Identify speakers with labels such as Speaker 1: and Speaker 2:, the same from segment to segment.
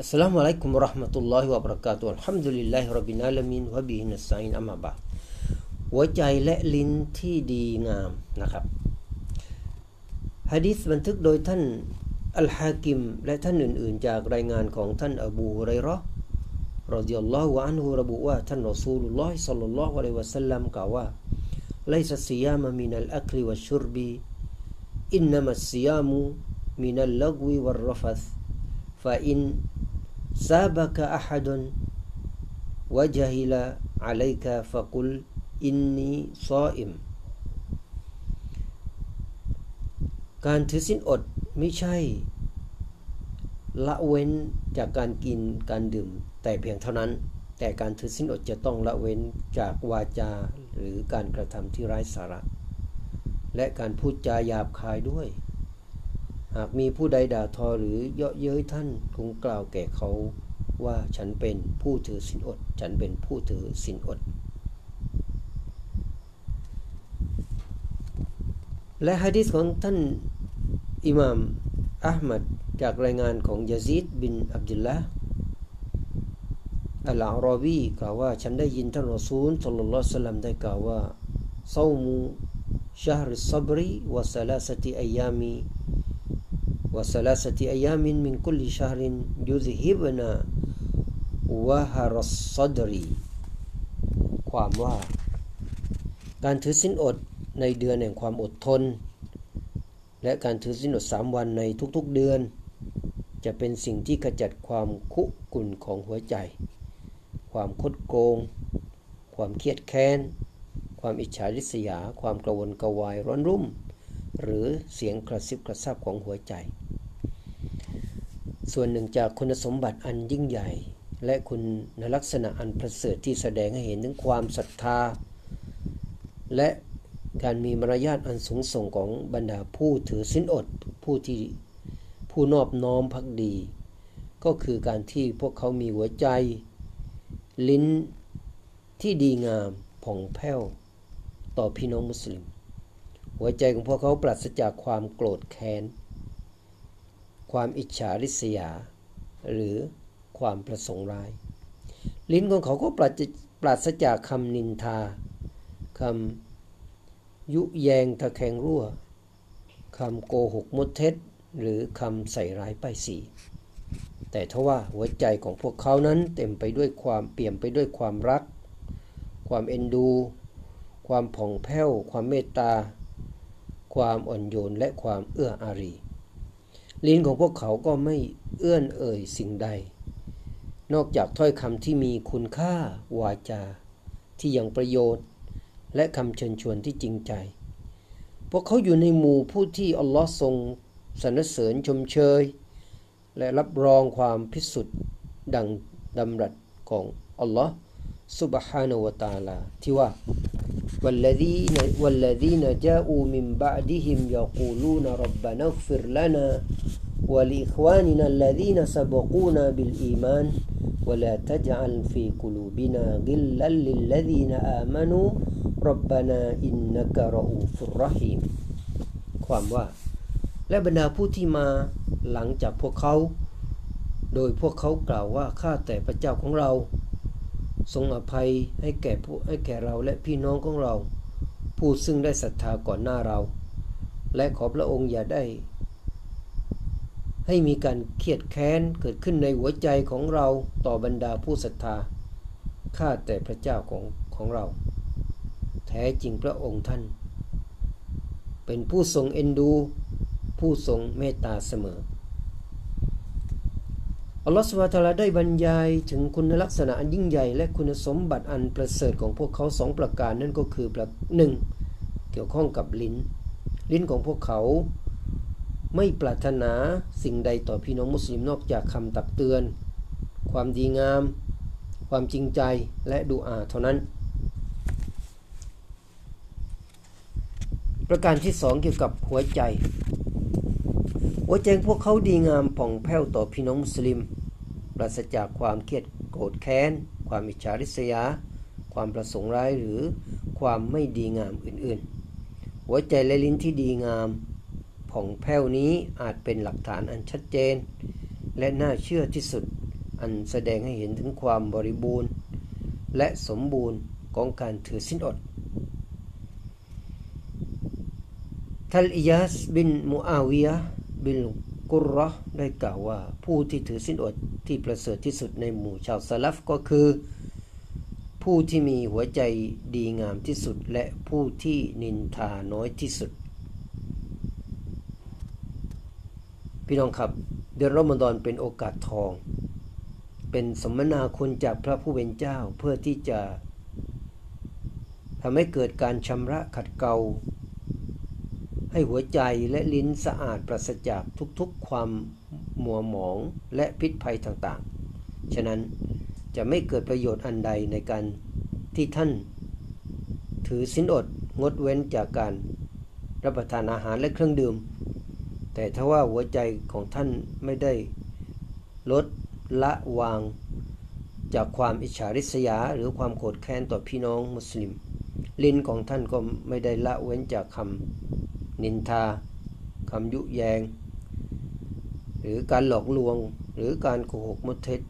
Speaker 1: السلام عليكم ورحمة الله وبركاته الحمد لله رب العالمين وبه نستعين أما بعد จากรายงานของท่านอบูฮุไรรอรดิยัลลอฮุอันฮุระบุว่าท่านรอซูลุลลอฮิสัลลัลลอฮุอะลัยวะสัลลัมกล่าวว่าไลซัสซิยามะมินัลอักลิวัชชุรบีอินนัมัสซิยามุมินัลลักวิวัรรฟัสฟาอิน سابك أحد وجهل عليك فقل إني صائم การถือสินอดไม่ใช่ ละเว้นจากการกินการดื่มแต่เพียงเท่านั้น แต่การถือสินอดจะต้องละเว้นจากวาจาหรือการกระทำที่ไร้สาระ และการพูดจาหยาบคายด้วยหากมีผู้ใดด่าทอหรือเยาะเย้ยท่านคงกล่าวแก่เขาว่าฉันเป็นผู้ถือสินอด ฉันเป็นผู้ถือสินอด และฮะดิษของท่านอิหม่ามอัลมัดจากรายงานของยาซิดบินอับดุลละอัลอ์รอวีกล่าวว่า ฉันได้ยินท่านรอซูลสุลลัลสลัมได้กล่าวว่าซามูชาฮริซับรีวะซาลาสติอายามี وثلاثة أيام من كل شهر يذهبن وهر الصدر ความว่า การถือสินอดในเดือนแห่งความอดทน และการถือสินอดสามวันในทุกๆเดือน จะเป็นสิ่งที่ขจัดความคุกุ่นของหัวใจ ความคดโกง ความเครียดแค้น ความอิจฉาริษยา ความกระวนกระวายร้อนรุ่มหรือเสียงกระซิบกระซาบของหัวใจ ส่วนหนึ่งจากคุณสมบัติอันยิ่งใหญ่ และคุณลักษณะอันประเสริฐที่แสดงให้เห็นถึงความศรัทธา และการมีมารยาทอันสูงส่งของบรรดาผู้ถือสินอดผู้ที่ผู้นอบน้อมพักดี ก็คือการที่พวกเขามีหัวใจ ลิ้นที่ดีงามผ่องแผ้วต่อพี่น้องมุสลิมหัวใจของพวกเขาปราศจากความโกรธแค้น ความอิจฉาริษยา หรือความประสงค์ร้าย ลิ้นของเขาก็ปราศจากคำนินทาคำยุแยงตะแคงรั่วคำโกหกมดเท็จหรือคำใส่ร้ายป้ายสี แต่ทว่าหัวใจของพวกเขานั้นเต็มไปด้วยความเปี่ยมไปด้วยความรัก ความเอ็นดู ความผ่องแผ้ว ความเมตตาความอ่อนโยน และความเอื้ออารี ลิ้นของพวกเขาก็ไม่เอื้อนเอ่ยสิ่งใด นอกจากถ้อยคำที่มีคุณค่าวาจา ที่ยังประโยชน์ และคำเชิญชวนที่จริงใจ พวกเขาอยู่ในหมู่ผู้ที่ อัลลอฮ์ทรงสรรเสริญชมเชย และรับรองความพิสุทธิ์ดังดำรัสของอัลลอฮ์ซุบฮานวตาลา ที่ว่า والذين والذين جاءوا من بعدهم يقولون ربنا اغفر لنا ولإخواننا الذين سبقونا بالإيمان ولا تجعل في قلوبنا غلا للذين آمنوا ربنا إنك رؤوف رحيم ความว่าและบรรดาผู้ที่มาหลังจากพวกเขาโดยพวกเขากล่าวว่าข้าแต่พระเจ้าของเราทรงอภัยให้แก่ผู้ให้แก่เราและพี่น้องของเรา ผู้ซึ่งได้ศรัทธาก่อนหน้าเรา และขอพระองค์อย่าได้ ให้มีการเครียดแค้นเกิดขึ้นในหัวใจของเราต่อบรรดาผู้ศรัทธาข้าแต่พระเจ้าของของเรา แท้จริงพระองค์ท่าน เป็นผู้ทรงเอ็นดู ผู้ทรงเมตตาเสมออัลลอฮฺสวาตาลาได้บรรยายถึงคุณลักษณะอันยิ่งใหญ่ และคุณสมบัติอันประเสริฐของพวกเขาสองประการนั่นก็คือประหนึ่งเกี่ยวข้องกับลิ้น ลิ้นของพวกเขาไม่ปรารถนาสิ่งใดต่อพี่น้องมุสลิมนอกจากคำตักเตือน ความดีงาม ความจริงใจและดูอาเท่านั้น ประการที่สองเกี่ยวกับหัวใจหัวใจพวกเขาดีงามผ่องแผ้วต่อพี่น้องมุสลิมราศจากความเครียดโกรธแค้น ความอิจฉาริษยา ความประสงค์ร้าย หรือความไม่ดีงามอื่นๆ หัวใจและลิ้นที่ดีงาม ผ่องแผ้วนี้อาจเป็นหลักฐานอันชัดเจน และน่าเชื่อที่สุดอันแสดงให้เห็นถึงความบริบูรณ์ และสมบูรณ์ของการถือสินอด ทัลอิยาสบินมูอาวิยะบิลกุรอได้กล่าวว่าผู้ที่ถือสินอดที่ประเสริฐที่สุดในหมู่ชาวสลัฟก็คือ ผู้ที่มีหัวใจดีงามที่สุดและผู้ที่นินทาน้อยที่สุด พี่น้องครับ เดือนรอมฎอนเป็นโอกาสทอง เป็นสมนาคุณจากพระผู้เป็นเจ้าเพื่อที่จะทำให้เกิดการชำระขัดเกลาให้หัวใจและลิ้นสะอาดปราศจากทุกๆความมัวหมองและพิษภัยต่าง ๆ ฉะนั้นจะไม่เกิดประโยชน์อันใดในการที่ท่าน ถือสินอดงดเว้นจากการรับประทานอาหารและเครื่องดื่ม แต่ถ้าว่าหัวใจของท่านไม่ได้ลดละวางจากความอิจฉาริษยาหรือความโกรธแค้นต่อพี่น้องมุสลิม ลิ้นของท่านก็ไม่ได้ละเว้นจากคำนินทาคำยุแยง หรือการหลอกลวงหรือการโกหกมุเท็จ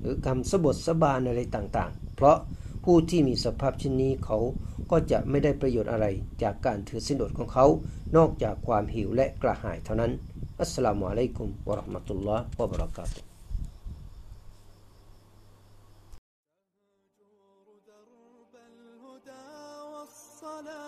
Speaker 1: หรือคำสบทสบานอะไรต่างๆ เพราะผู้ที่มีสภาพเช่นนี้เขาก็จะไม่ได้ประโยชน์อะไรจากการถือสินอดของเขา นอกจากความหิวและกระหายเท่านั้น อัสลามุอะลัยกุมวะราะมะตุลลอฮ์วะบรากาตุ لا